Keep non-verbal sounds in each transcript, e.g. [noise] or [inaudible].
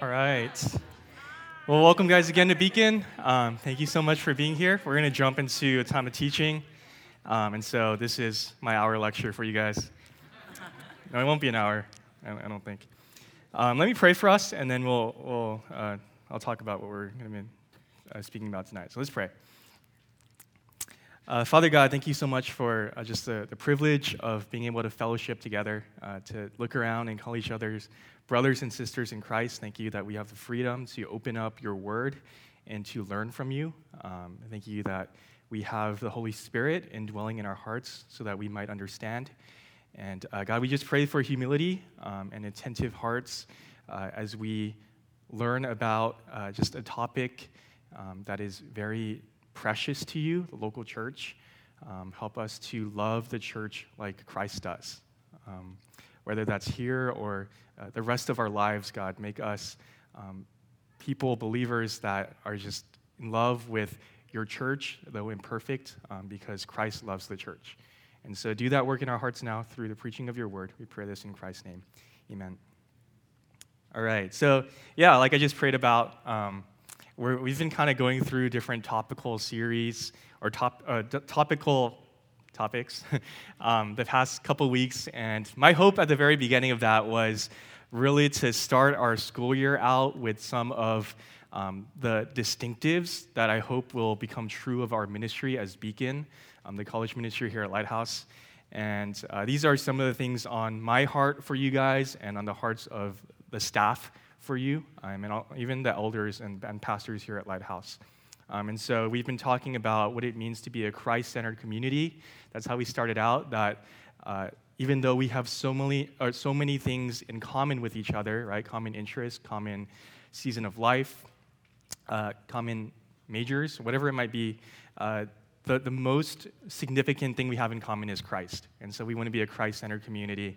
All right. Well, welcome, guys, again to Beacon. Um, thank you so much for being here. We're going to jump into a time of teaching. Um, and so this is my hour lecture for you guys. No, it won't be an hour, I don't think. Um, let me pray for us, and then we'll, we'll uh, I'll talk about what we're going to be uh, speaking about tonight. So let's pray. Uh, Father God, thank you so much for uh, just the, the, privilege of being able to fellowship together, uh, to look around and call each other's brothers and sisters in Christ. Thank you that we have the freedom to open up your word and to learn from you. Um, thank you that we have the Holy Spirit indwelling in our hearts so that we might understand. And uh, God, we just pray for humility um, and attentive hearts uh, as we learn about uh, just a topic um, that is very precious to you, the local church. Um, help us to love the church like Christ does. Whether that's here or uh, the rest of our lives, God, make us um, people, believers that are just in love with your church, though imperfect, um, because Christ loves the church. And so do that work in our hearts now through the preaching of your word. We pray this in Christ's name. Amen. All right. So, yeah, like I just prayed about, um, we have been kind of going through different topical series or top, uh, topical topics [laughs] um, the past couple weeks. And my hope at the very beginning of that was really to start our school year out with some of um, the distinctives that I hope will become true of our ministry as Beacon, um, the college ministry here at Lighthouse. And uh, these are some of the things on my heart for you guys and on the hearts of the staff for you, um, and even the elders and, and pastors here at Lighthouse. Um, and so we've been talking about what it means to be a Christ centered community. That's how we started out, that uh, even though we have so many, or so many things in common with each other, right? Common interests, common season of life, uh, common majors, whatever it might be, uh, the, the most significant thing we have in common is Christ. And so we want to be a Christ centered community.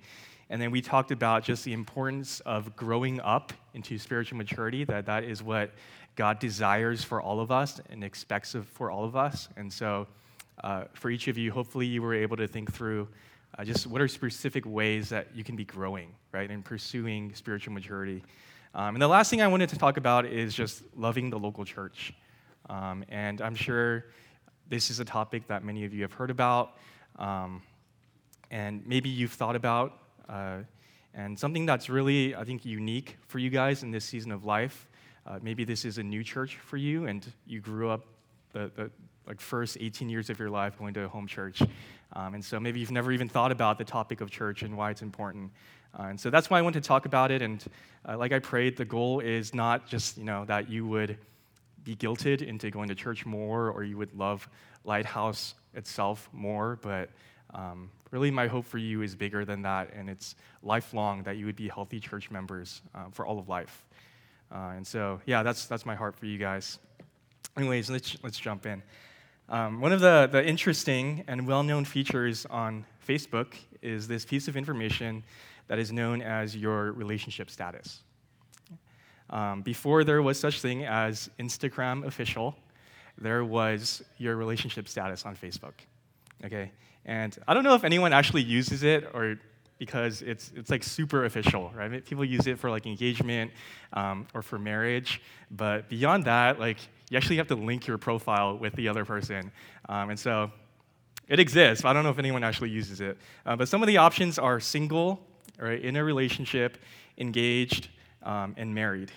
And then we talked about just the importance of growing up into spiritual maturity, that that is what God desires for all of us and expects of, for all of us. And so uh, for each of you, hopefully you were able to think through uh, just what are specific ways that you can be growing, right, and pursuing spiritual maturity. Um, and the last thing I wanted to talk about is just loving the local church. Um, and I'm sure this is a topic that many of you have heard about, um, and maybe you've thought about uh, and something that's really, I think, unique for you guys in this season of life. Uh, maybe this is a new church for you, and you grew up the, the like first 18 years of your life going to a home church. Um, and so maybe you've never even thought about the topic of church and why it's important. Uh, and so that's why I want to talk about it. And uh, like I prayed, the goal is not just you know that you would be guilted into going to church more or you would love Lighthouse itself more, but um, really, my hope for you is bigger than that, and it's lifelong that you would be healthy church members uh, for all of life. Uh, and so, yeah, that's, that's my heart for you guys. Anyways, let's, let's jump in. Um, one of the, the interesting and well known features on Facebook is this piece of information that is known as your relationship status. Um, before there was such thing as Instagram official, there was your relationship status on Facebook. Okay? And I don't know if anyone actually uses it or because it's, it's like super official, right? People use it for like engagement um, or for marriage. But beyond that, like you actually have to link your profile with the other person. Um, and so it exists. I don't know if anyone actually uses it. Uh, but some of the options are single, right, in a relationship, engaged, um, and married.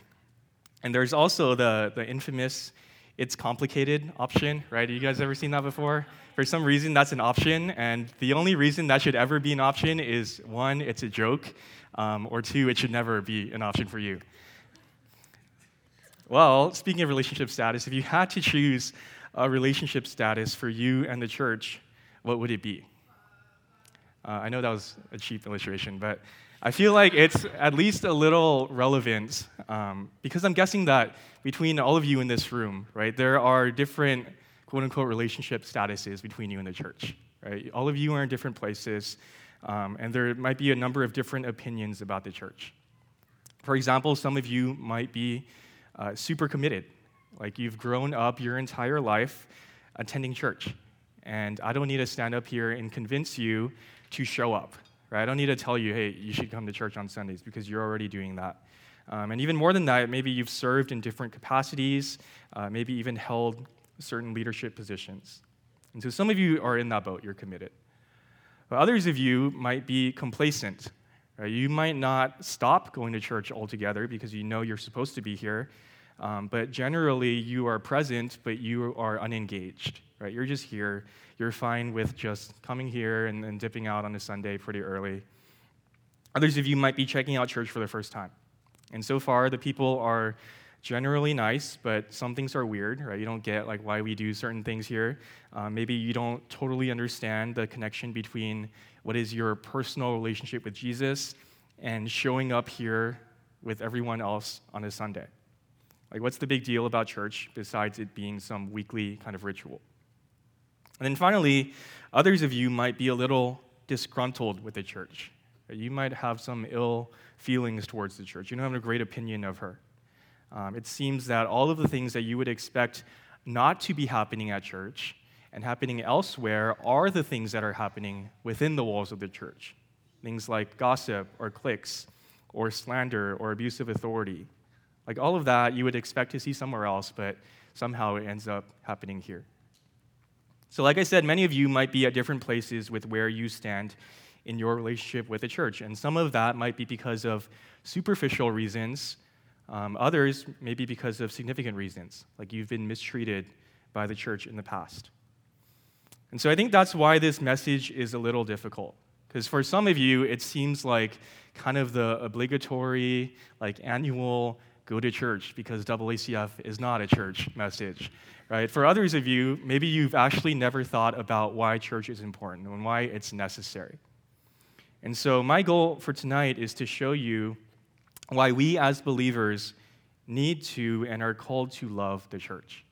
And there's also the, the infamous it's complicated option, right? Have you guys ever seen that before? For some reason, that's an option, and the only reason that should ever be an option is one, it's a joke, um, or two, it should never be an option for you. Well, speaking of relationship status, if you had to choose a relationship status for you and the church, what would it be? Uh, I know that was a cheap illustration, but I feel like it's at least a little relevant um, because I'm guessing that between all of you in this room, right, there are different quote unquote relationship statuses between you and the church, right? All of you are in different places, um, and there might be a number of different opinions about the church. For example, some of you might be uh, super committed, like you've grown up your entire life attending church. And I don't need to stand up here and convince you to show up right? I don't need to tell you, hey, you should come to church on Sundays because you're already doing that. Um, and even more than that, maybe you've served in different capacities, uh, maybe even held certain leadership positions. And so some of you are in that boat, you're committed. But others of you might be complacent. Right? You might not stop going to church altogether because you know you're supposed to be here, um, but generally you are present, but you are unengaged. Right? You're just here. You're fine with just coming here and, and dipping out on a Sunday pretty early. Others of you might be checking out church for the first time. And so far, the people are generally nice, but some things are weird, right? You don't get like why we do certain things here. Uh, maybe you don't totally understand the connection between what is your personal relationship with Jesus and showing up here with everyone else on a Sunday. Like, what's the big deal about church besides it being some weekly kind of ritual? And then finally, others of you might be a little disgruntled with the church. You might have some ill feelings towards the church. You don't have a great opinion of her. Um, it seems that all of the things that you would expect not to be happening at church and happening elsewhere are the things that are happening within the walls of the church. Things like gossip or cliques or slander or abusive authority. Like all of that you would expect to see somewhere else, but somehow it ends up happening here. So, like I said, many of you might be at different places with where you stand in your relationship with the church. And some of that might be because of superficial reasons um, others, maybe because of significant reasons, like you've been mistreated by the church in the past. And so I think that's why this message is a little difficult. Because for some of you, it seems like kind of the obligatory, like annual go to church because AACF is not a church message, right? For others of you, maybe you've actually never thought about why church is important and why it's necessary. And so my goal for tonight is to show you why we as believers need to and are called to love the church.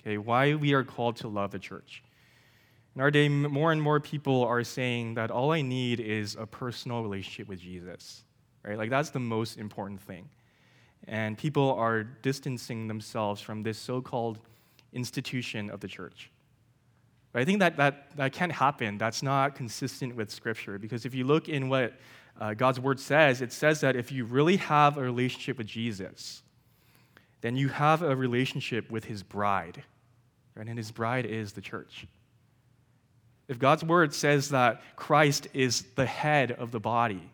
Okay, why we are called to love the church. In our day, more and more people are saying that all I need is a personal relationship with Jesus, right? Like that's the most important thing. And people are distancing themselves from this so called institution of the church. But I think that, that that can't happen. That's not consistent with Scripture because if you look in what uh, God's word says, it says that if you really have a relationship with Jesus, then you have a relationship with his bride. Right? And his bride is the church. If God's word says that Christ is the head of the body,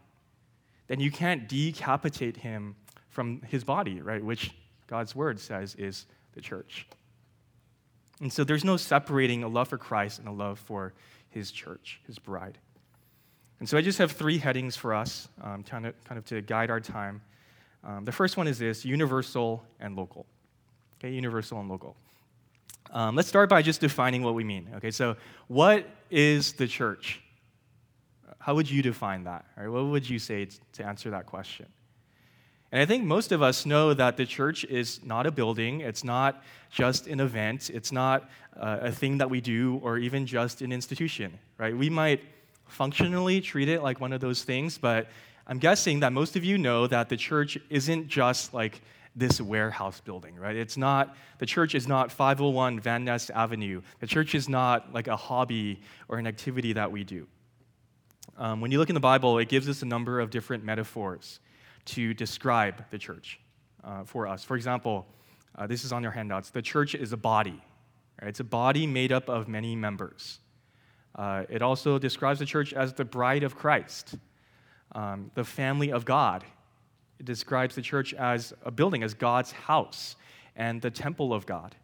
then you can't decapitate him from his body, right? Which God's word says is the church. And so there's no separating a love for Christ and a love for his church, his bride. And so I just have three headings for us, um, kind, of, kind of to guide our time. Um, the first one is this universal and local. Okay, universal and local. Um, let's start by just defining what we mean. Okay, so what is the church? How would you define that? Right? What would you say to answer that question? And I think most of us know that the church is not a building, it's not just an event, it's not uh, a thing that we do, or even just an institution, right? We might functionally treat it like one of those things, but I'm guessing that most of you know that the church isn't just like this warehouse building, right? It's not, the church is not 501 Van Ness Avenue. The church is not like a hobby or an activity that we do. Um, when you look in the Bible, it gives us a number of different metaphors to describe the church uh, for us. For example, uh, this is on your handouts. The church is a body. Right? It's a body made up of many members. Uh, it also describes the church as the bride of Christ, um, the family of God. It describes the church as a building, as God's house, and the temple of God.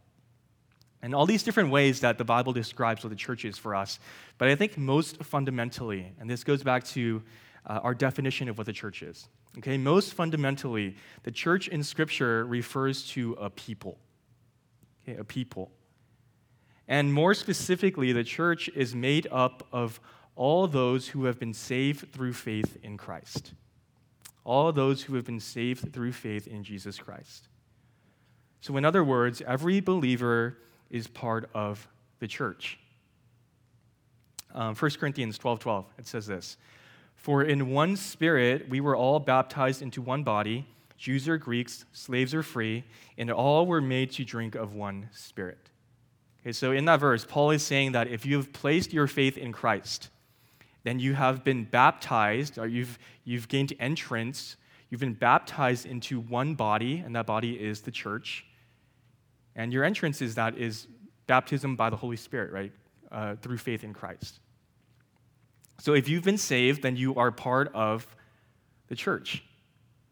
And all these different ways that the Bible describes what the church is for us. But I think most fundamentally, and this goes back to uh, our definition of what the church is. Okay, most fundamentally, the church in Scripture refers to a people. Okay, a people. And more specifically, the church is made up of all those who have been saved through faith in Christ. All those who have been saved through faith in Jesus Christ. So, in other words, every believer is part of the church. Um, 1 Corinthians 12 12, it says this For in one spirit we were all baptized into one body, Jews or Greeks, slaves or free, and all were made to drink of one spirit. Okay, so in that verse, Paul is saying that if you have placed your faith in Christ, then you have been baptized, or you've, you've gained entrance, You've been baptized into one body, and that body is the church. And your entrance is that is baptism by the Holy Spirit, right? Uh, through faith in Christ. So if you've been saved, then you are part of the church.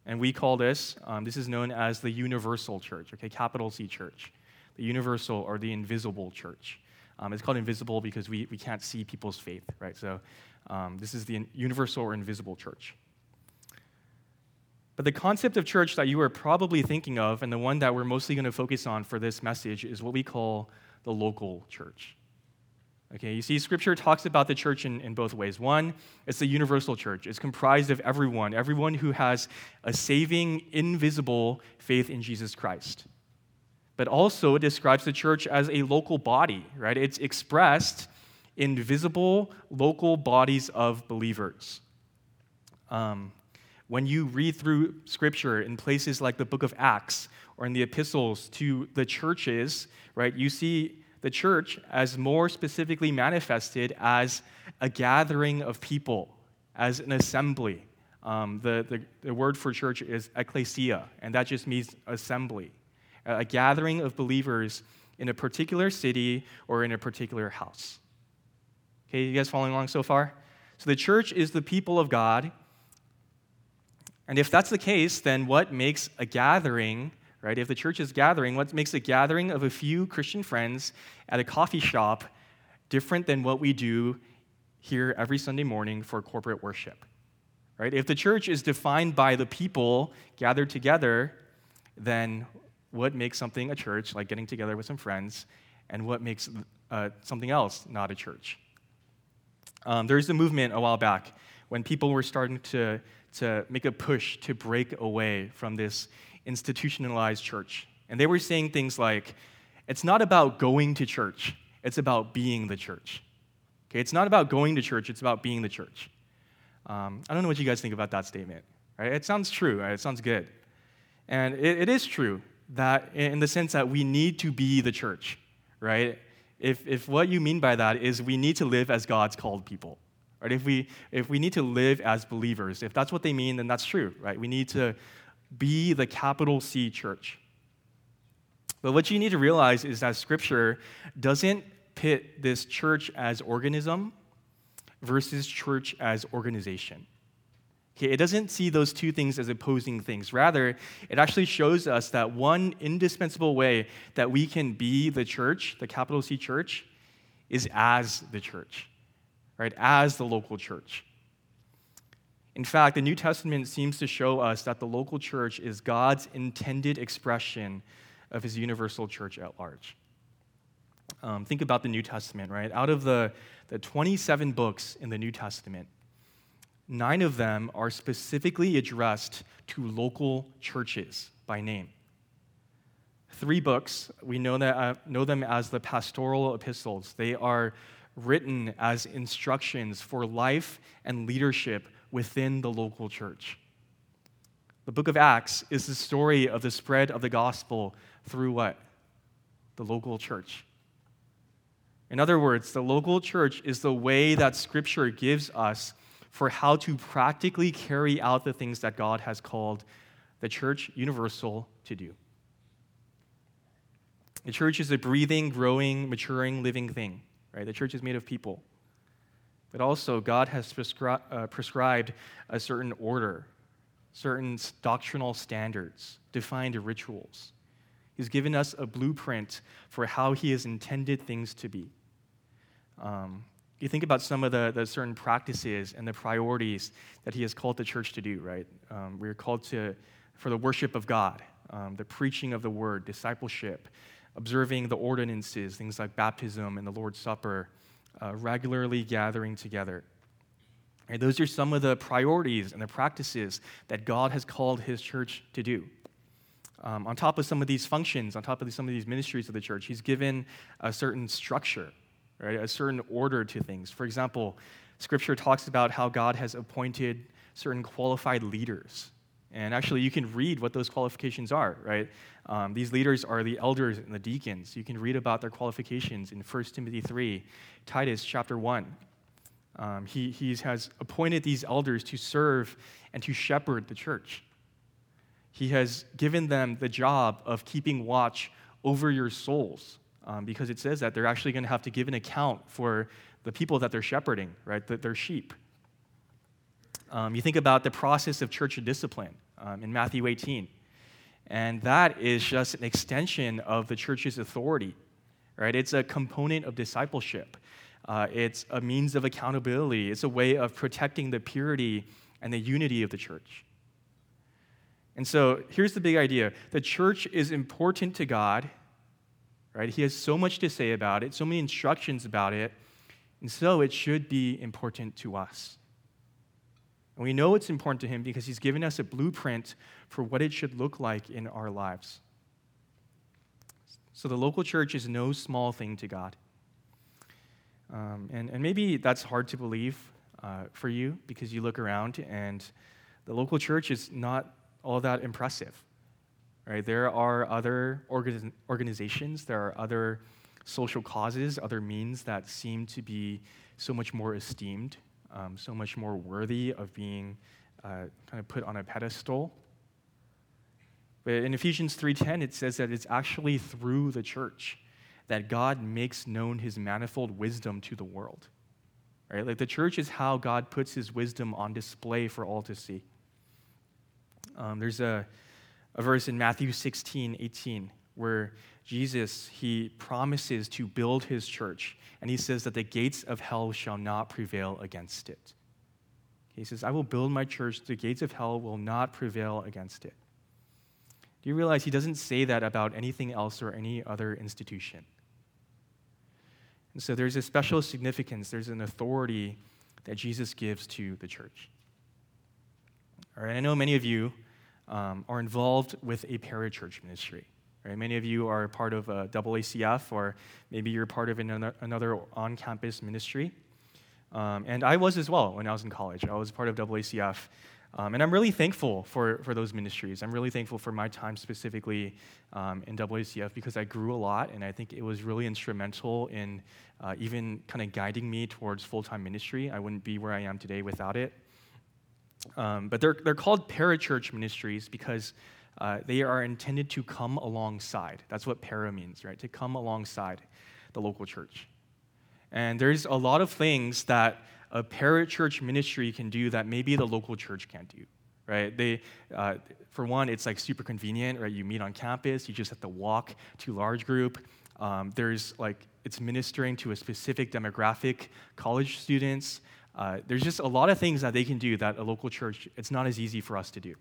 And we call this, um, this is known as the universal church, okay, capital C church. The universal or the invisible church. Um, it's called invisible because we, we can't see people's faith, right? So um, this is the universal or invisible church. But the concept of church that you are probably thinking of, and the one that we're mostly going to focus on for this message, is what we call the local church. Okay, you see, Scripture talks about the church in, in both ways. One, it's the universal church. It's comprised of everyone, everyone who has a saving, invisible faith in Jesus Christ. But also, it describes the church as a local body, right? It's expressed in visible local bodies of believers. Um, when you read through Scripture in places like the book of Acts or in the epistles to the churches, right, you see the church as more specifically manifested as a gathering of people, as an assembly. Um, the, the, the word for church is ecclesia, and that just means assembly, a gathering of believers in a particular city or in a particular house. Okay, you guys following along so far? So the church is the people of God. And if that's the case, then what makes a gathering right? If the church is gathering, what makes a gathering of a few Christian friends at a coffee shop different than what we do here every Sunday morning for corporate worship? Right? If the church is defined by the people gathered together, then what makes something a church, like getting together with some friends, and what makes uh, something else not a church? Um, was a movement a while back when people were starting to, to make a push to break away from this institutionalized church. And they were saying things like, it's not about going to church, it's about being the church. Okay, it's not about going to church, it's about being the church. Um, I don't know what you guys think about that statement. Right? It sounds true, right? it sounds good. And it, it is true that in the sense that we need to be the church, right? If, if what you mean by that is we need to live as God's called people, right? If we, if we need to live as believers, if that's what they mean, then that's true, right? We need to be the capital C church. But what you need to realize is that Scripture doesn't pit this church as organism versus church as organization. Okay, it doesn't see those two things as opposing things. Rather, it actually shows us that one indispensable way that we can be the church, the capital C church, is as the church, right? As the local church. In fact, the New Testament seems to show us that the local church is God's intended expression of his universal church at large. Um, think about the New Testament, right? Out of the, the 27 books in the New Testament, nine of them are specifically addressed to local churches by name. Three books, we know, that, uh, know them as the pastoral epistles. They are written as instructions for life and leadership within the local church. The book of Acts is the story of the spread of the gospel through what? The local church. In other words, the local church is the way that Scripture gives us for how to practically carry out the things that God has called the church universal to do. The church is a breathing, growing, maturing, living thing, right? The church is made of people. But also, God has prescri- uh, prescribed a certain order, certain doctrinal standards, defined rituals. He's given us a blueprint for how He has intended things to be. Um, you think about some of the, the certain practices and the priorities that He has called the church to do, right? Um, we're called to for the worship of God, um, the preaching of the word, discipleship, observing the ordinances, things like baptism and the Lord's Supper uh, regularly gathering together. And those are some of the priorities and the practices that God has called His church to do. Um, on top of some of these functions, on top of some of these ministries of the church, He's given a certain structure, right? A certain order to things. For example, Scripture talks about how God has appointed certain qualified leaders and actually, you can read what those qualifications are, right? Um, these leaders are the elders and the deacons. You can read about their qualifications in 1 Timothy 3, Titus chapter 1. Um, he, he has appointed these elders to serve and to shepherd the church. He has given them the job of keeping watch over your souls um, because it says that they're actually going to have to give an account for the people that they're shepherding, right? That they're sheep. Um, you think about the process of church discipline um, in Matthew 18, and that is just an extension of the church's authority, right? It's a component of discipleship. Uh, it's a means of accountability. It's a way of protecting the purity and the unity of the church. And so here's the big idea the church is important to God, right? He has so much to say about it, so many instructions about it, and so it should be important to us. And we know it's important to Him because He's given us a blueprint for what it should look like in our lives. So the local church is no small thing to God. Um, and, and maybe that's hard to believe uh, for you because you look around and the local church is not all that impressive. Right? There are other organ- organizations, there are other social causes, other means that seem to be so much more esteemed, um, so much more worthy of being uh, kind of put on a pedestal. But in Ephesians 3:10 it says that it's actually through the church that God makes known his manifold wisdom to the world. Right? Like the church is how God puts his wisdom on display for all to see. Um, there's a, a verse in Matthew 16, 18, where Jesus, he promises to build his church, and he says that the gates of hell shall not prevail against it. He says, I will build my church, the gates of hell will not prevail against it. Do you realize he doesn't say that about anything else or any other institution? And so there's a special significance, there's an authority that Jesus gives to the church. All right, I know many of you um, are involved with a parachurch ministry. Right? Many of you are part of a AACF, or maybe you're part of another on campus ministry. Um, and I was as well when I was in college. I was part of AACF. Um, and I'm really thankful for, for those ministries. I'm really thankful for my time specifically um, in AACF because I grew a lot, and I think it was really instrumental in uh, even kind of guiding me towards full time ministry. I wouldn't be where I am today without it. Um, but they're, they're called parachurch ministries because uh, they are intended to come alongside. That's what para means, right? To come alongside the local church. And there's a lot of things that a parachurch ministry can do that maybe the local church can't do, right? They, uh, for one, it's like super convenient, right? You meet on campus, you just have to walk to large group. Um, there's like, it's ministering to a specific demographic, college students. Uh, there's just a lot of things that they can do that a local church, it's not as easy for us to do.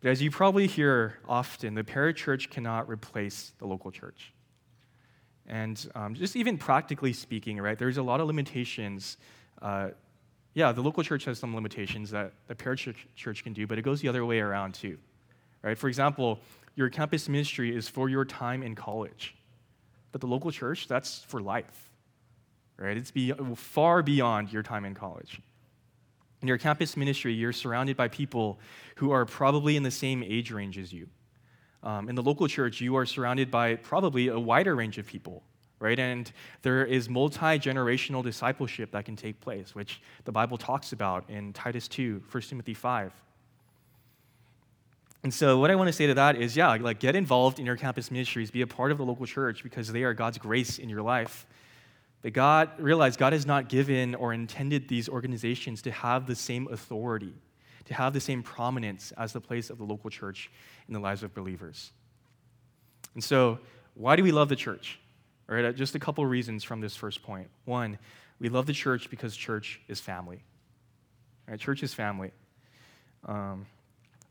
But as you probably hear often, the parachurch cannot replace the local church. And um, just even practically speaking, right, there's a lot of limitations. Uh, yeah, the local church has some limitations that the parachurch church can do, but it goes the other way around too. Right? For example, your campus ministry is for your time in college, but the local church, that's for life right? It's be, far beyond your time in college. In your campus ministry, you're surrounded by people who are probably in the same age range as you. Um, in the local church, you are surrounded by probably a wider range of people, right? And there is multi generational discipleship that can take place, which the Bible talks about in Titus 2, 1 Timothy 5. And so, what I want to say to that is, yeah, like get involved in your campus ministries, be a part of the local church because they are God's grace in your life. But God, realize God has not given or intended these organizations to have the same authority, to have the same prominence as the place of the local church in the lives of believers. And so, why do we love the church? All right, just a couple reasons from this first point. One, we love the church because church is family. All right, church is family. Um,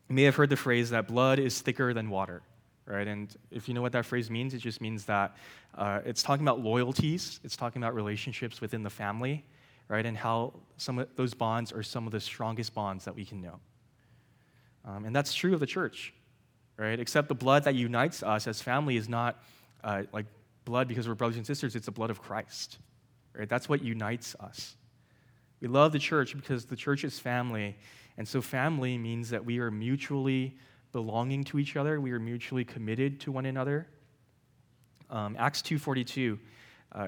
you may have heard the phrase that blood is thicker than water right? And if you know what that phrase means, it just means that uh, it's talking about loyalties, it's talking about relationships within the family, right? And how some of those bonds are some of the strongest bonds that we can know. Um, and that's true of the church, right? Except the blood that unites us as family is not uh, like blood because we're brothers and sisters, it's the blood of Christ, right? That's what unites us. We love the church because the church is family. And so, family means that we are mutually belonging to each other. We are mutually committed to one another. Um, Acts 2.42, uh,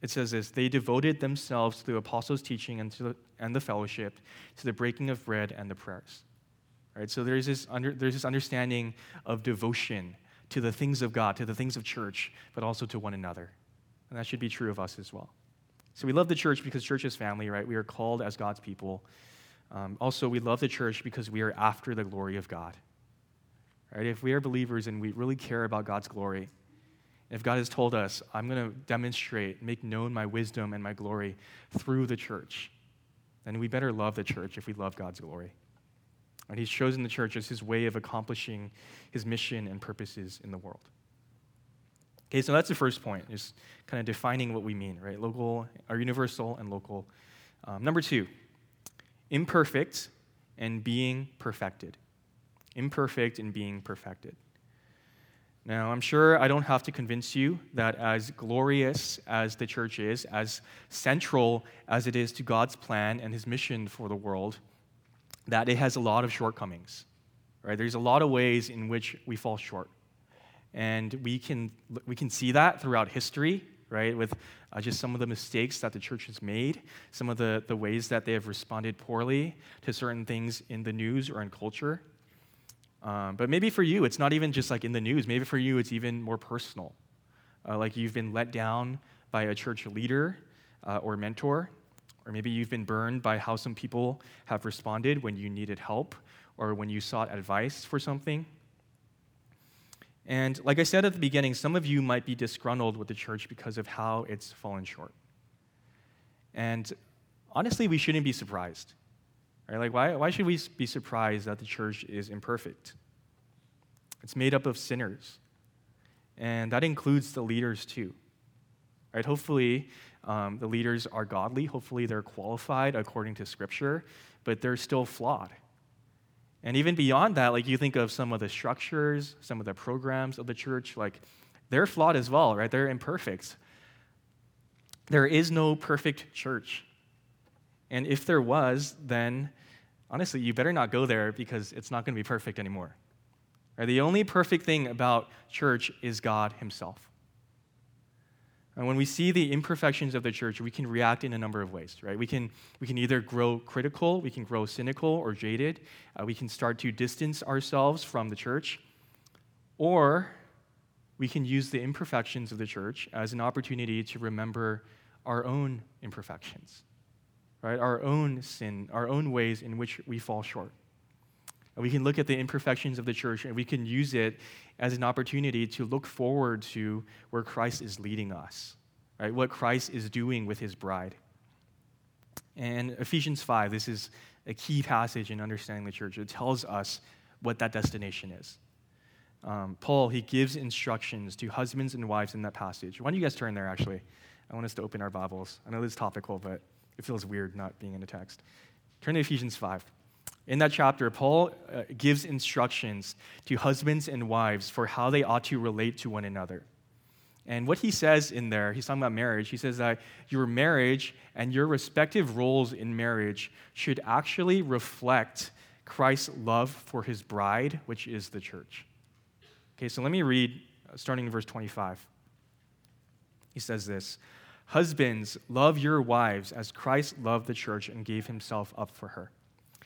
it says this, they devoted themselves to the apostles' teaching and, to the, and the fellowship, to the breaking of bread and the prayers. Right? So there's this, under, there's this understanding of devotion to the things of God, to the things of church, but also to one another. And that should be true of us as well. So we love the church because church is family, right? We are called as God's people. Um, also, we love the church because we are after the glory of God. Right? If we are believers and we really care about God's glory, if God has told us, I'm going to demonstrate, make known my wisdom and my glory through the church, then we better love the church if we love God's glory. And He's chosen the church as His way of accomplishing His mission and purposes in the world. Okay, so that's the first point, just kind of defining what we mean, right? Local, or universal and local. Um, number two, imperfect and being perfected. Imperfect and being perfected. Now, I'm sure I don't have to convince you that as glorious as the church is, as central as it is to God's plan and his mission for the world, that it has a lot of shortcomings. Right? There's a lot of ways in which we fall short. And we can, we can see that throughout history, right, with uh, just some of the mistakes that the church has made, some of the, the ways that they have responded poorly to certain things in the news or in culture. Um, but maybe for you, it's not even just like in the news. Maybe for you, it's even more personal. Uh, like you've been let down by a church leader uh, or mentor, or maybe you've been burned by how some people have responded when you needed help or when you sought advice for something. And like I said at the beginning, some of you might be disgruntled with the church because of how it's fallen short. And honestly, we shouldn't be surprised. Right? Like, why, why should we be surprised that the church is imperfect? It's made up of sinners, and that includes the leaders too. Right? Hopefully, um, the leaders are godly. Hopefully, they're qualified according to Scripture, but they're still flawed. And even beyond that, like you think of some of the structures, some of the programs of the church, like they're flawed as well, right? They're imperfect. There is no perfect church. And if there was, then honestly, you better not go there because it's not going to be perfect anymore. Right? The only perfect thing about church is God Himself. And when we see the imperfections of the church, we can react in a number of ways, right? We can, we can either grow critical, we can grow cynical or jaded, uh, we can start to distance ourselves from the church, or we can use the imperfections of the church as an opportunity to remember our own imperfections right? Our own sin, our own ways in which we fall short. We can look at the imperfections of the church and we can use it as an opportunity to look forward to where Christ is leading us, right? What Christ is doing with his bride. And Ephesians 5, this is a key passage in understanding the church. It tells us what that destination is. Um, Paul, he gives instructions to husbands and wives in that passage. Why don't you guys turn there, actually? I want us to open our Bibles. I know this is topical, but it feels weird not being in the text. Turn to Ephesians 5. In that chapter, Paul uh, gives instructions to husbands and wives for how they ought to relate to one another. And what he says in there, he's talking about marriage. He says that your marriage and your respective roles in marriage should actually reflect Christ's love for his bride, which is the church. Okay, so let me read uh, starting in verse 25. He says this Husbands, love your wives as Christ loved the church and gave himself up for her,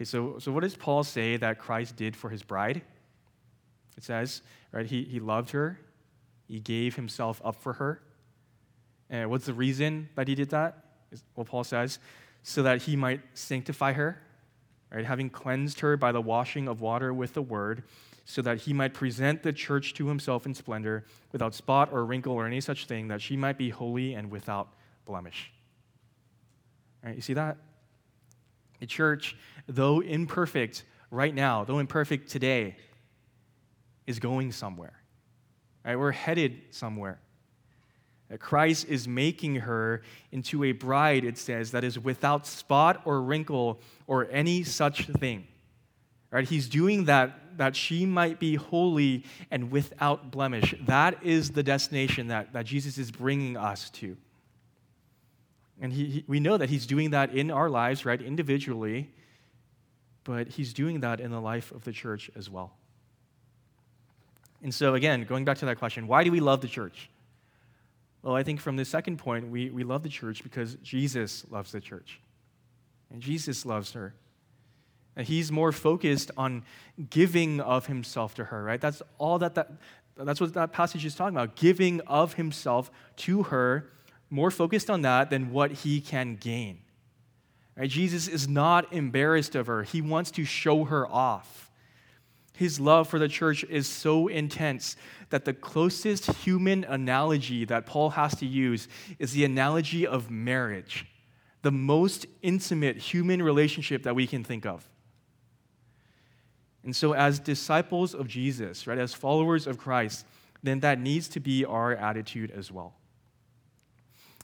Okay, so, so what does Paul say that Christ did for his bride? It says, right, he, he loved her, he gave himself up for her. And what's the reason that he did that? Is what Paul says, so that he might sanctify her, right, having cleansed her by the washing of water with the word so that he might present the church to himself in splendor, without spot or wrinkle or any such thing, that she might be holy and without blemish. Right, you see that? The church, though imperfect right now, though imperfect today, is going somewhere. Right? we're headed somewhere. Christ is making her into a bride, it says, that is without spot or wrinkle or any such thing. Right? He's doing that that she might be holy and without blemish. That is the destination that, that Jesus is bringing us to. And he, he, we know that he's doing that in our lives, right, individually, but he's doing that in the life of the church as well. And so, again, going back to that question, why do we love the church? Well, I think from the second point, we, we love the church because Jesus loves the church. And Jesus loves her. And he's more focused on giving of himself to her, right? That's all that, that that's what that passage is talking about. Giving of himself to her, more focused on that than what he can gain. Right? Jesus is not embarrassed of her. He wants to show her off. His love for the church is so intense that the closest human analogy that Paul has to use is the analogy of marriage, the most intimate human relationship that we can think of. And so, as disciples of Jesus, right, as followers of Christ, then that needs to be our attitude as well.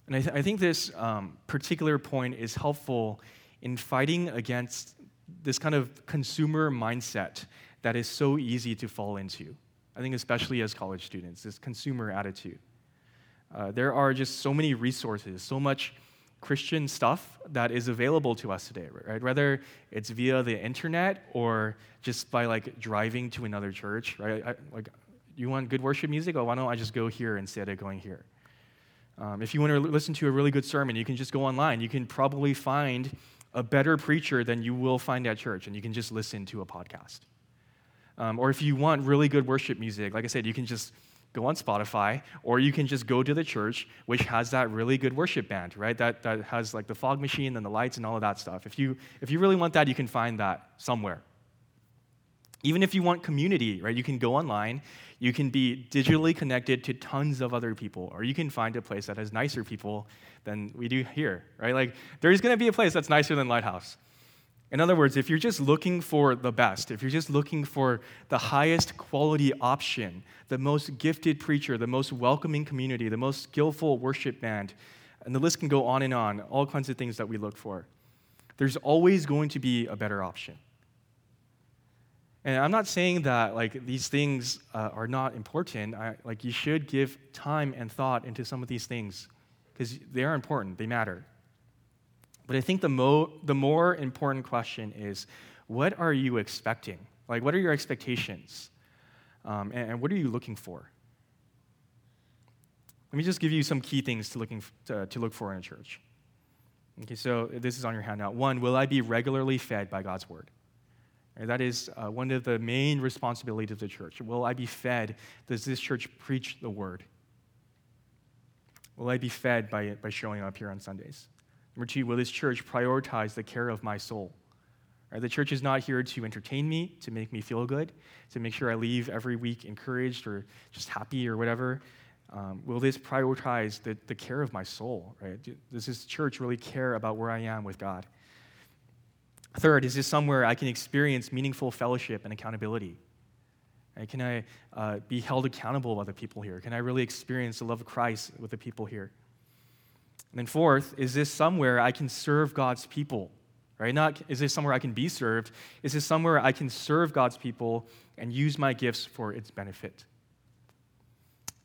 And I, th- I think this um, particular point is helpful in fighting against this kind of consumer mindset that is so easy to fall into. I think, especially as college students, this consumer attitude. Uh, there are just so many resources, so much Christian stuff that is available to us today, right? Whether it's via the internet or just by like driving to another church, right? I, like, you want good worship music? Oh, why don't I just go here instead of going here? Um, if you want to listen to a really good sermon, you can just go online. You can probably find a better preacher than you will find at church, and you can just listen to a podcast. Um, or if you want really good worship music, like I said, you can just go on Spotify, or you can just go to the church, which has that really good worship band, right? That, that has like the fog machine and the lights and all of that stuff. If you, if you really want that, you can find that somewhere. Even if you want community, right, you can go online, you can be digitally connected to tons of other people, or you can find a place that has nicer people than we do here, right? Like, there's gonna be a place that's nicer than Lighthouse. In other words, if you're just looking for the best, if you're just looking for the highest quality option, the most gifted preacher, the most welcoming community, the most skillful worship band, and the list can go on and on, all kinds of things that we look for, there's always going to be a better option. And I'm not saying that like these things uh, are not important. I, like you should give time and thought into some of these things because they are important. They matter. But I think the, mo- the more important question is what are you expecting? Like, what are your expectations? Um, and, and, what are you looking for? Let me just give you some key things to, looking f- to, to look for in a church. Okay, so this is on your handout. One, will I be regularly fed by God's word? That is uh, one of the main responsibilities of the church. Will I be fed? Does this church preach the word? Will I be fed by, by showing up here on Sundays? Number two, will this church prioritize the care of my soul? Right, the church is not here to entertain me, to make me feel good, to make sure I leave every week encouraged or just happy or whatever. Um, will this prioritize the, the care of my soul? Right? Does this church really care about where I am with God? Third, is this somewhere I can experience meaningful fellowship and accountability? Right? Can I uh, be held accountable by the people here? Can I really experience the love of Christ with the people here? And then fourth, is this somewhere I can serve God's people? Right? Not is this somewhere I can be served? Is this somewhere I can serve God's people and use my gifts for its benefit?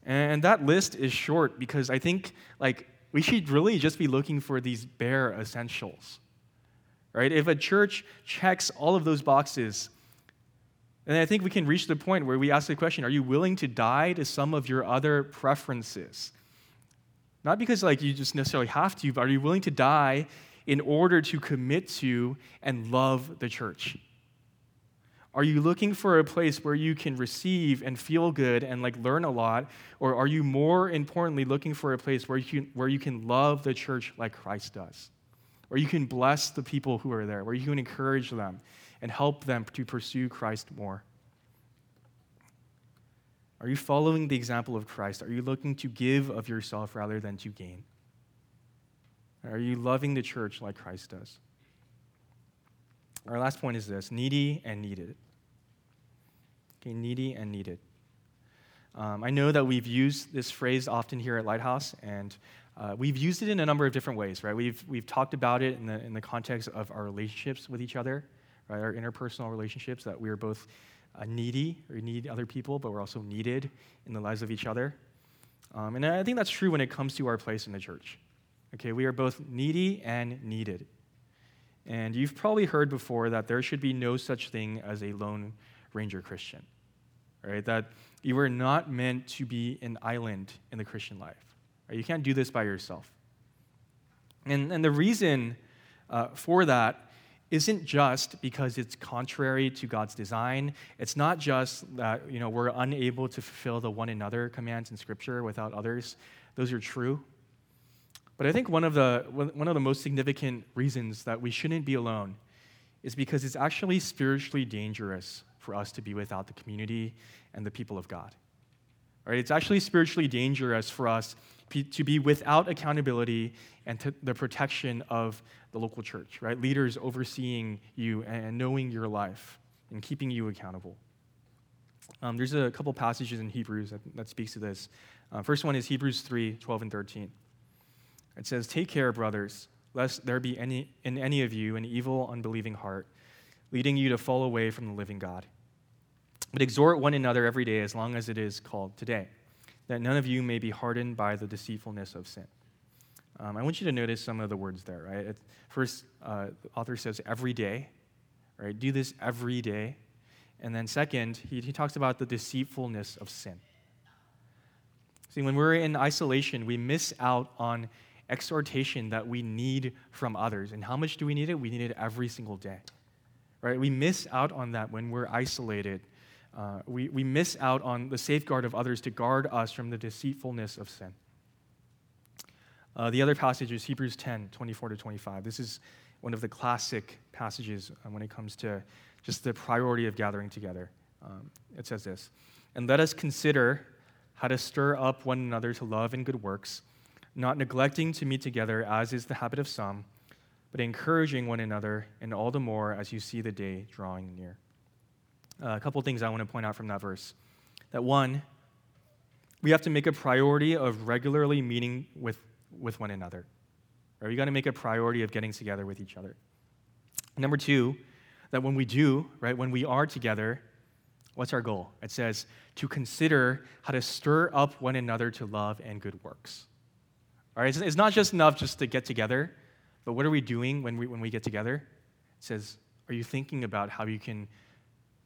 And that list is short because I think like we should really just be looking for these bare essentials. Right? If a church checks all of those boxes, then I think we can reach the point where we ask the question, are you willing to die to some of your other preferences? Not because like you just necessarily have to, but are you willing to die in order to commit to and love the church? Are you looking for a place where you can receive and feel good and like learn a lot? Or are you more importantly looking for a place where you can, where you can love the church like Christ does? Where you can bless the people who are there, where you can encourage them and help them to pursue Christ more? Are you following the example of Christ? Are you looking to give of yourself rather than to gain? Are you loving the church like Christ does? Our last point is this needy and needed. Okay, needy and needed. Um, I know that we've used this phrase often here at Lighthouse, and uh, we've used it in a number of different ways, right? We've, we've talked about it in the, in the context of our relationships with each other, right? Our interpersonal relationships, that we are both uh, needy or need other people, but we're also needed in the lives of each other. Um, and I think that's true when it comes to our place in the church. Okay, we are both needy and needed. And you've probably heard before that there should be no such thing as a lone ranger Christian, right? That you are not meant to be an island in the Christian life. You can't do this by yourself. And, and the reason uh, for that isn't just because it's contrary to God's design. It's not just that you know, we're unable to fulfill the one another commands in Scripture without others. Those are true. But I think one of, the, one of the most significant reasons that we shouldn't be alone is because it's actually spiritually dangerous for us to be without the community and the people of God. Right? It's actually spiritually dangerous for us to be without accountability and the protection of the local church, right? Leaders overseeing you and knowing your life and keeping you accountable. Um, there's a couple passages in Hebrews that, that speaks to this. Uh, first one is Hebrews 3 12 and 13. It says, Take care, brothers, lest there be any, in any of you an evil, unbelieving heart, leading you to fall away from the living God. But exhort one another every day as long as it is called today, that none of you may be hardened by the deceitfulness of sin. Um, I want you to notice some of the words there, right? It, first, uh, the author says every day, right? Do this every day. And then, second, he, he talks about the deceitfulness of sin. See, when we're in isolation, we miss out on exhortation that we need from others. And how much do we need it? We need it every single day. Right? We miss out on that when we're isolated. Uh, we, we miss out on the safeguard of others to guard us from the deceitfulness of sin. Uh, the other passage is Hebrews 10 24 to 25. This is one of the classic passages uh, when it comes to just the priority of gathering together. Um, it says this And let us consider how to stir up one another to love and good works not neglecting to meet together, as is the habit of some, but encouraging one another, and all the more as you see the day drawing near. Uh, a couple things I want to point out from that verse. That one, we have to make a priority of regularly meeting with, with one another. Right? We got to make a priority of getting together with each other. Number two, that when we do, right, when we are together, what's our goal? It says to consider how to stir up one another to love and good works. All right, it's not just enough just to get together, but what are we doing when we, when we get together? It says, are you thinking about how you can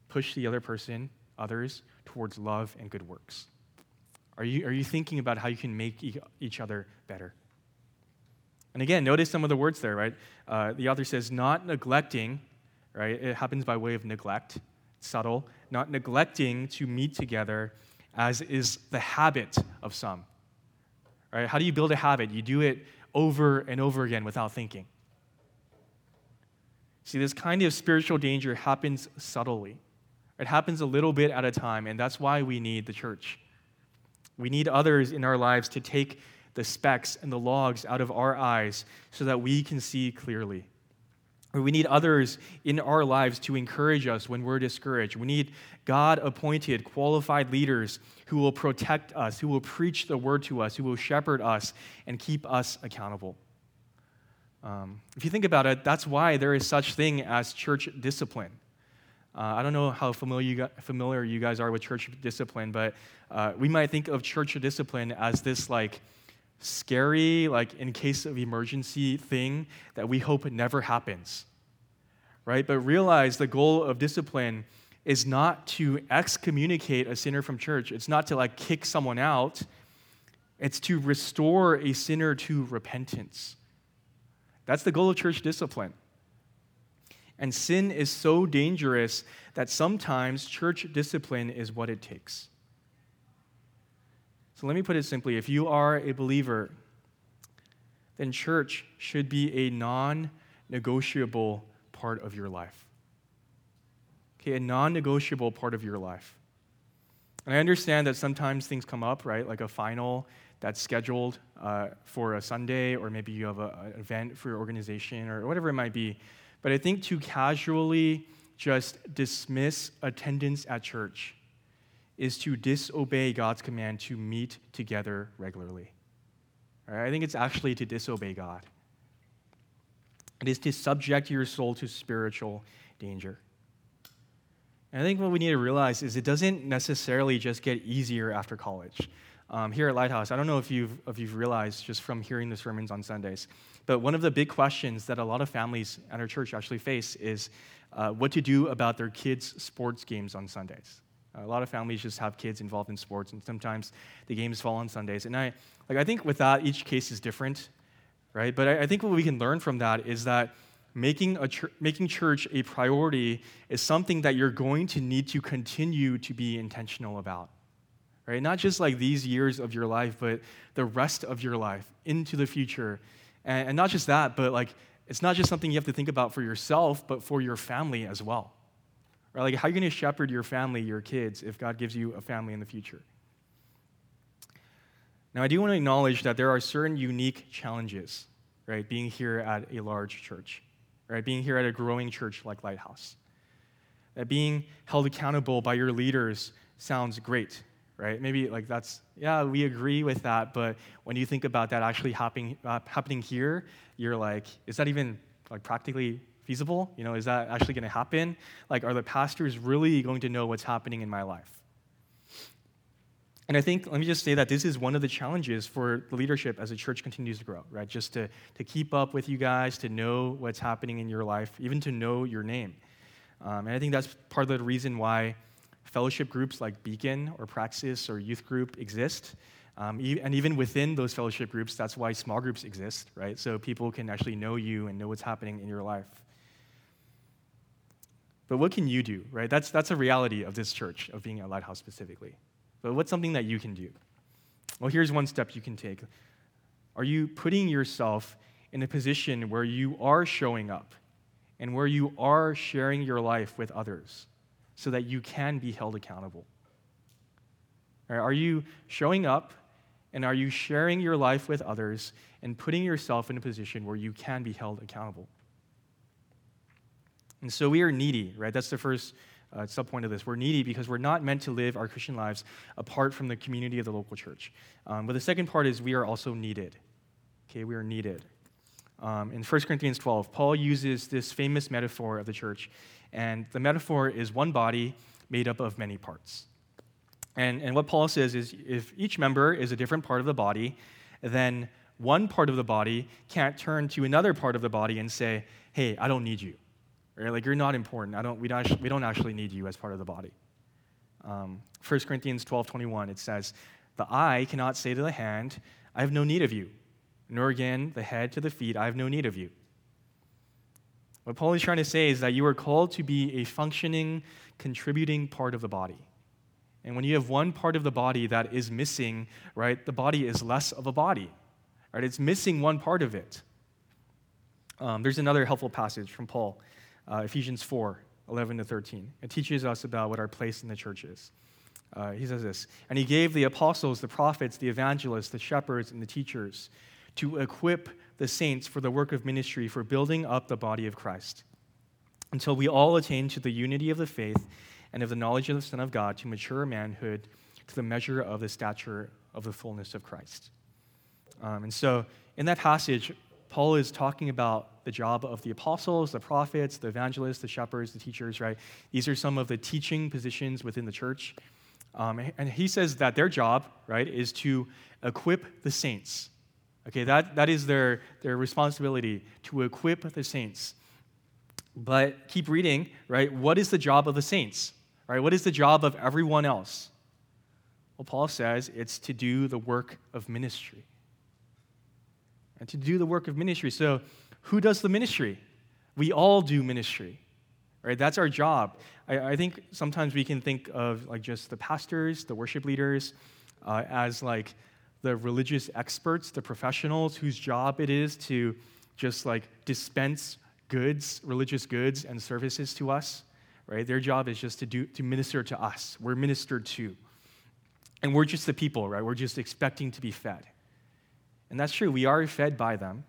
push the other person, others, towards love and good works? Are you, are you thinking about how you can make each other better? And again, notice some of the words there, right? Uh, the author says, not neglecting, right? It happens by way of neglect, subtle, not neglecting to meet together as is the habit of some. Right? How do you build a habit? You do it over and over again without thinking. See, this kind of spiritual danger happens subtly. It happens a little bit at a time, and that's why we need the church. We need others in our lives to take the specks and the logs out of our eyes so that we can see clearly. We need others in our lives to encourage us when we're discouraged. We need God appointed, qualified leaders who will protect us, who will preach the word to us, who will shepherd us and keep us accountable. Um, if you think about it, that's why there is such thing as church discipline. Uh, I don't know how familiar you, familiar you guys are with church discipline, but uh, we might think of church discipline as this like scary, like in case of emergency thing that we hope never happens. Right? But realize the goal of discipline is not to excommunicate a sinner from church. It's not to like kick someone out. It's to restore a sinner to repentance. That's the goal of church discipline. And sin is so dangerous that sometimes church discipline is what it takes. So let me put it simply if you are a believer, then church should be a non negotiable part of your life. Okay, a non negotiable part of your life. And I understand that sometimes things come up, right? Like a final that's scheduled uh, for a Sunday, or maybe you have a, an event for your organization, or whatever it might be. But I think to casually just dismiss attendance at church is to disobey God's command to meet together regularly. Right? I think it's actually to disobey God. It is to subject your soul to spiritual danger. And I think what we need to realize is it doesn't necessarily just get easier after college. Um, here at Lighthouse, I don't know if you've, if you've realized just from hearing the sermons on Sundays, but one of the big questions that a lot of families at our church actually face is uh, what to do about their kids' sports games on Sundays. A lot of families just have kids involved in sports, and sometimes the games fall on Sundays. And I, like, I think with that, each case is different, right? But I, I think what we can learn from that is that making, a ch- making church a priority is something that you're going to need to continue to be intentional about. Right? Not just like these years of your life, but the rest of your life into the future. And, and not just that, but like it's not just something you have to think about for yourself, but for your family as well. Right? Like how are you going to shepherd your family, your kids, if God gives you a family in the future? Now, I do want to acknowledge that there are certain unique challenges, right, being here at a large church right? Being here at a growing church like Lighthouse. That being held accountable by your leaders sounds great, right? Maybe like that's, yeah, we agree with that, but when you think about that actually happening, uh, happening here, you're like, is that even like practically feasible? You know, is that actually going to happen? Like, are the pastors really going to know what's happening in my life? And I think, let me just say that this is one of the challenges for the leadership as the church continues to grow, right? Just to, to keep up with you guys, to know what's happening in your life, even to know your name. Um, and I think that's part of the reason why fellowship groups like Beacon or Praxis or Youth Group exist. Um, and even within those fellowship groups, that's why small groups exist, right? So people can actually know you and know what's happening in your life. But what can you do, right? That's, that's a reality of this church, of being a lighthouse specifically. But what's something that you can do? Well, here's one step you can take. Are you putting yourself in a position where you are showing up and where you are sharing your life with others so that you can be held accountable? Are you showing up and are you sharing your life with others and putting yourself in a position where you can be held accountable? And so we are needy, right? That's the first uh, subpoint of this. We're needy because we're not meant to live our Christian lives apart from the community of the local church. Um, but the second part is we are also needed. Okay, we are needed. Um, in 1 Corinthians 12, Paul uses this famous metaphor of the church, and the metaphor is one body made up of many parts. And, and what Paul says is if each member is a different part of the body, then one part of the body can't turn to another part of the body and say, hey, I don't need you. Like you're not important. I don't, we, don't we don't actually need you as part of the body. Um, 1 Corinthians 12 21, it says, The eye cannot say to the hand, I have no need of you, nor again the head to the feet, I have no need of you. What Paul is trying to say is that you are called to be a functioning, contributing part of the body. And when you have one part of the body that is missing, right, the body is less of a body. Right? It's missing one part of it. Um, there's another helpful passage from Paul uh, Ephesians 4 11 to 13. It teaches us about what our place in the church is. Uh, he says this And he gave the apostles, the prophets, the evangelists, the shepherds, and the teachers to equip the saints for the work of ministry, for building up the body of Christ, until we all attain to the unity of the faith and of the knowledge of the Son of God, to mature manhood, to the measure of the stature of the fullness of Christ. Um, and so, in that passage, Paul is talking about the job of the apostles, the prophets, the evangelists, the shepherds, the teachers, right? These are some of the teaching positions within the church. Um, and he says that their job, right, is to equip the saints. Okay, that, that is their, their responsibility, to equip the saints. But keep reading, right? What is the job of the saints? Right? What is the job of everyone else? Well, Paul says it's to do the work of ministry and to do the work of ministry. So, who does the ministry? We all do ministry, right? That's our job. I, I think sometimes we can think of like just the pastors, the worship leaders, uh, as like the religious experts, the professionals whose job it is to just like dispense goods, religious goods and services to us, right? Their job is just to do to minister to us. We're ministered to. And we're just the people, right? We're just expecting to be fed. And that's true, we are fed by them.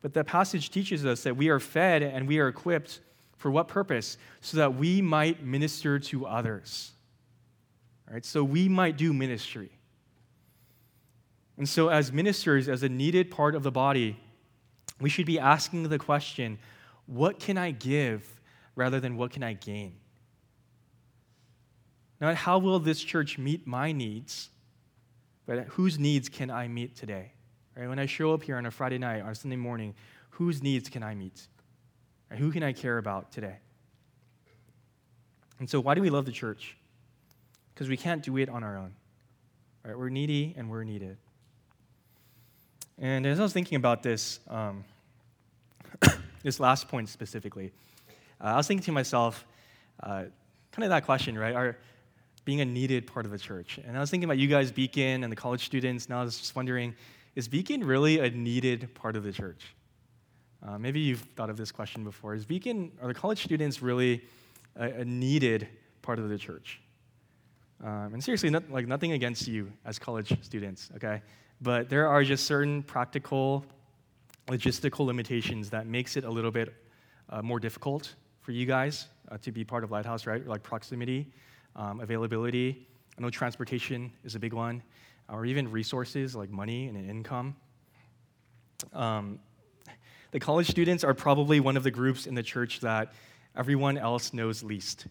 But the passage teaches us that we are fed and we are equipped for what purpose? So that we might minister to others. Right? So we might do ministry. And so, as ministers, as a needed part of the body, we should be asking the question what can I give rather than what can I gain? Not how will this church meet my needs, but whose needs can I meet today? Right? When I show up here on a Friday night, on a Sunday morning, whose needs can I meet? Right? Who can I care about today? And so, why do we love the church? Because we can't do it on our own. Right? We're needy and we're needed. And as I was thinking about this, um, [coughs] this last point specifically, uh, I was thinking to myself, uh, kind of that question, right? Are being a needed part of the church. And I was thinking about you guys, Beacon, and the college students, and I was just wondering, is Beacon really a needed part of the church? Uh, maybe you've thought of this question before. Is Beacon, are the college students really a, a needed part of the church? Um, and seriously, not, like nothing against you as college students, okay? But there are just certain practical, logistical limitations that makes it a little bit uh, more difficult for you guys uh, to be part of Lighthouse, right? Like proximity, um, availability. I know transportation is a big one, or even resources like money and income. Um, the college students are probably one of the groups in the church that everyone else knows least,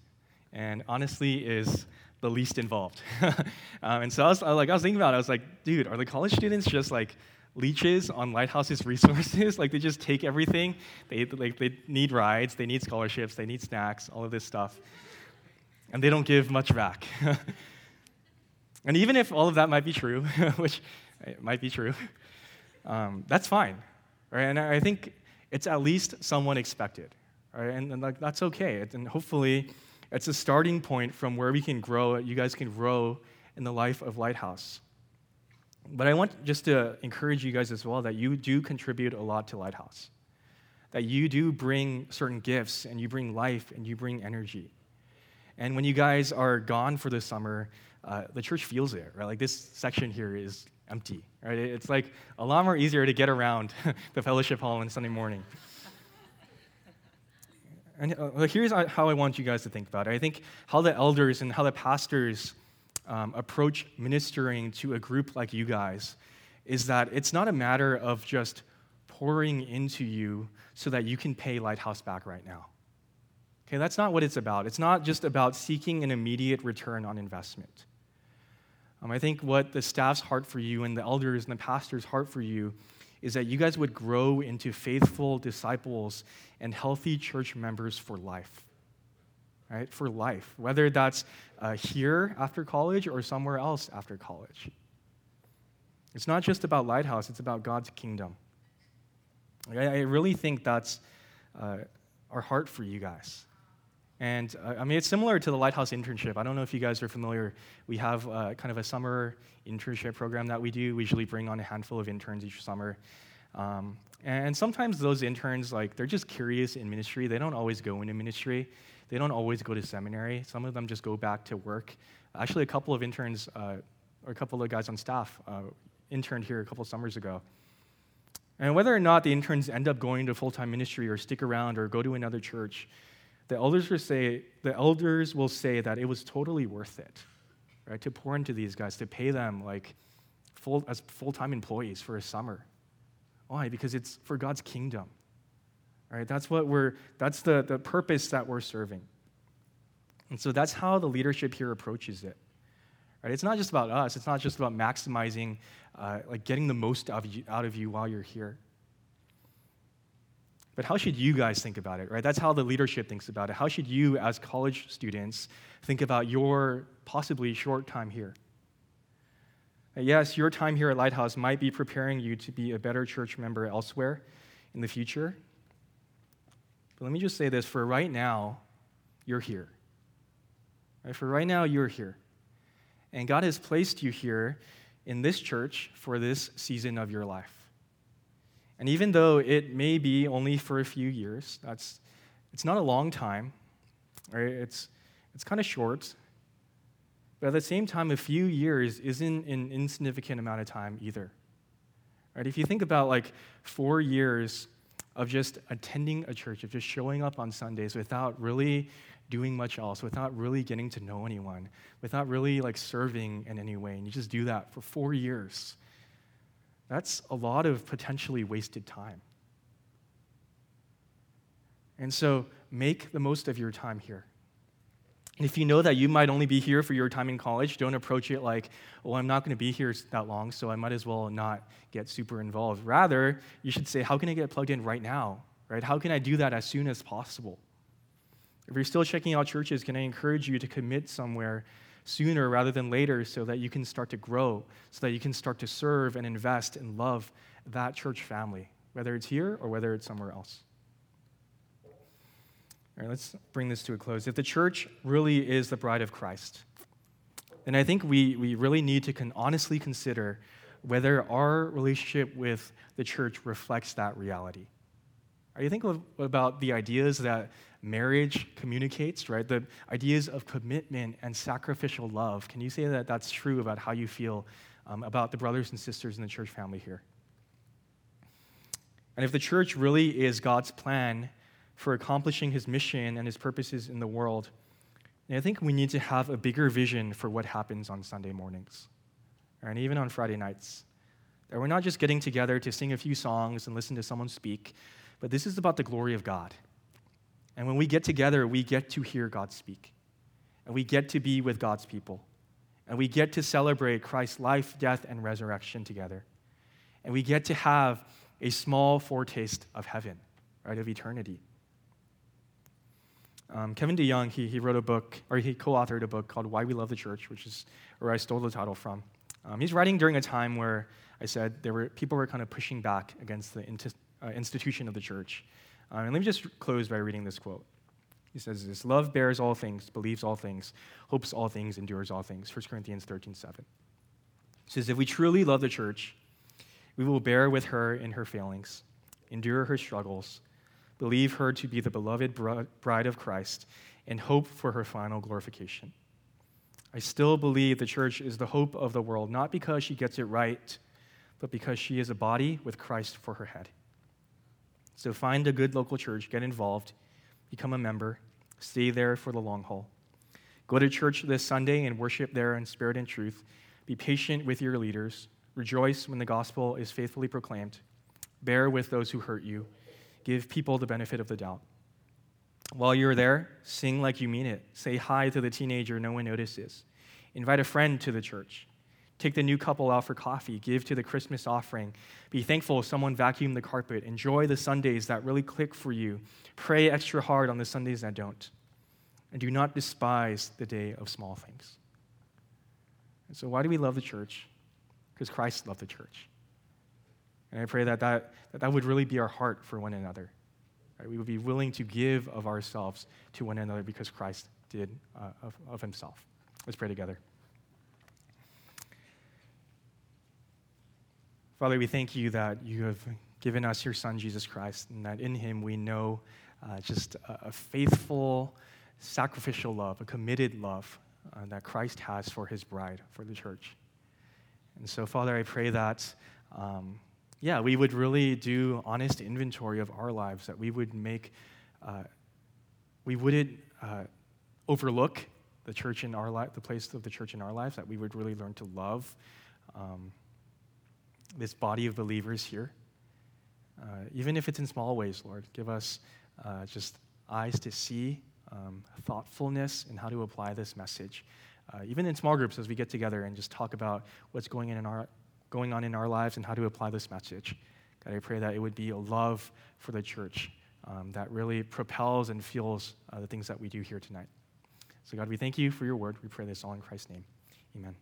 and honestly is the least involved. [laughs] um, and so I was like, I was thinking about it. I was like, dude, are the college students just like leeches on Lighthouse's [laughs] resources. like they just take everything. They like they need rides, they need scholarships, they need snacks, all of this stuff, and they don't give much back. [laughs] and even if all of that might be true, which might be true, um, that's fine, right? And I think it's at least someone expected, right? And, and like that's okay. And hopefully, it's a starting point from where we can grow. You guys can grow in the life of Lighthouse. But I want just to encourage you guys as well that you do contribute a lot to Lighthouse, that you do bring certain gifts and you bring life and you bring energy. And when you guys are gone for the summer, uh, the church feels it, right? Like this section here is empty, right? It's like a lot more easier to get around [laughs] the fellowship hall on Sunday morning. And uh, here's how I want you guys to think about it. I think how the elders and how the pastors um, approach ministering to a group like you guys is that it's not a matter of just pouring into you so that you can pay Lighthouse back right now. Okay, that's not what it's about. It's not just about seeking an immediate return on investment. Um, I think what the staff's heart for you and the elders and the pastor's heart for you is that you guys would grow into faithful disciples and healthy church members for life right, for life, whether that's uh, here after college or somewhere else after college. It's not just about Lighthouse, it's about God's kingdom. I, I really think that's uh, our heart for you guys. And uh, I mean, it's similar to the Lighthouse internship. I don't know if you guys are familiar. We have uh, kind of a summer internship program that we do. We usually bring on a handful of interns each summer. Um, and sometimes those interns, like, they're just curious in ministry. They don't always go into ministry. They don't always go to seminary. Some of them just go back to work. Actually, a couple of interns, uh, or a couple of guys on staff, uh, interned here a couple summers ago. And whether or not the interns end up going to full time ministry or stick around or go to another church, the elders will say, the elders will say that it was totally worth it, right? To pour into these guys, to pay them like full, as full time employees for a summer. Why? Because it's for God's kingdom. Right? That's what we're that's the, the purpose that we're serving. And so that's how the leadership here approaches it. Right? It's not just about us, it's not just about maximizing, uh, like getting the most out of you while you're here. But how should you guys think about it, right? That's how the leadership thinks about it. How should you, as college students, think about your possibly short time here? Uh, yes, your time here at Lighthouse might be preparing you to be a better church member elsewhere in the future. But let me just say this for right now, you're here. Right? For right now, you're here. And God has placed you here in this church for this season of your life. And even though it may be only for a few years, that's it's not a long time, right? It's it's kind of short. But at the same time, a few years isn't an insignificant amount of time either. Right? If you think about like four years of just attending a church, of just showing up on Sundays without really doing much else, without really getting to know anyone, without really like serving in any way, and you just do that for four years. That's a lot of potentially wasted time. And so make the most of your time here. And if you know that you might only be here for your time in college, don't approach it like, well, I'm not going to be here that long, so I might as well not get super involved. Rather, you should say, how can I get plugged in right now? Right? How can I do that as soon as possible? If you're still checking out churches, can I encourage you to commit somewhere sooner rather than later so that you can start to grow, so that you can start to serve and invest and love that church family, whether it's here or whether it's somewhere else? All right, let's bring this to a close. If the church really is the bride of Christ, then I think we, we really need to con- honestly consider whether our relationship with the church reflects that reality. Are you think about the ideas that marriage communicates, right? The ideas of commitment and sacrificial love. Can you say that that's true about how you feel um, about the brothers and sisters in the church family here? And if the church really is God's plan for accomplishing his mission and his purposes in the world, I think we need to have a bigger vision for what happens on Sunday mornings, and even on Friday nights. That we're not just getting together to sing a few songs and listen to someone speak, but this is about the glory of God. And when we get together, we get to hear God speak, and we get to be with God's people, and we get to celebrate Christ's life, death, and resurrection together. And we get to have a small foretaste of heaven, right, of eternity. Um, Kevin DeYoung, he, he wrote a book, or he co authored a book called Why We Love the Church, which is where I stole the title from. Um, he's writing during a time where I said there were, people were kind of pushing back against the uh, institution of the church. Um, and let me just close by reading this quote. He says this Love bears all things, believes all things, hopes all things, endures all things. 1 Corinthians 13 7. He says, If we truly love the church, we will bear with her in her failings, endure her struggles, believe her to be the beloved bride of Christ, and hope for her final glorification. I still believe the church is the hope of the world, not because she gets it right, but because she is a body with Christ for her head. So find a good local church, get involved, become a member, stay there for the long haul. Go to church this Sunday and worship there in spirit and truth. Be patient with your leaders. Rejoice when the gospel is faithfully proclaimed. Bear with those who hurt you Give people the benefit of the doubt. While you're there, sing like you mean it. Say hi to the teenager no one notices. Invite a friend to the church. Take the new couple out for coffee. Give to the Christmas offering. Be thankful if someone vacuumed the carpet. Enjoy the Sundays that really click for you. Pray extra hard on the Sundays that don't. And do not despise the day of small things. And so, why do we love the church? Because Christ loved the church. And I pray that that, that, that would really be our heart for one another. Right? We would be willing to give of ourselves to one another because Christ did uh, of, of himself. Let's pray together. Father, we thank you that you have given us your Son, Jesus Christ, and that in him we know uh, just a, a, faithful, sacrificial love, a committed love uh, that Christ has for his bride, for the church. And so, Father, I pray that. Um, yeah, we would really do honest inventory of our lives, that we would make, uh, we wouldn't uh, overlook the church in our life, the place of the church in our lives, that we would really learn to love um, this body of believers here. Uh, even if it's in small ways, Lord, give us uh, just eyes to see, um, thoughtfulness in how to apply this message. Uh, even in small groups, as we get together and just talk about what's going on in our going on in our lives and how to apply this message. God, I pray that it would be a love for the church um, that really propels and fuels uh, the things that we do here tonight. So, God, we thank you for your word. We pray this all in Christ's name. Amen.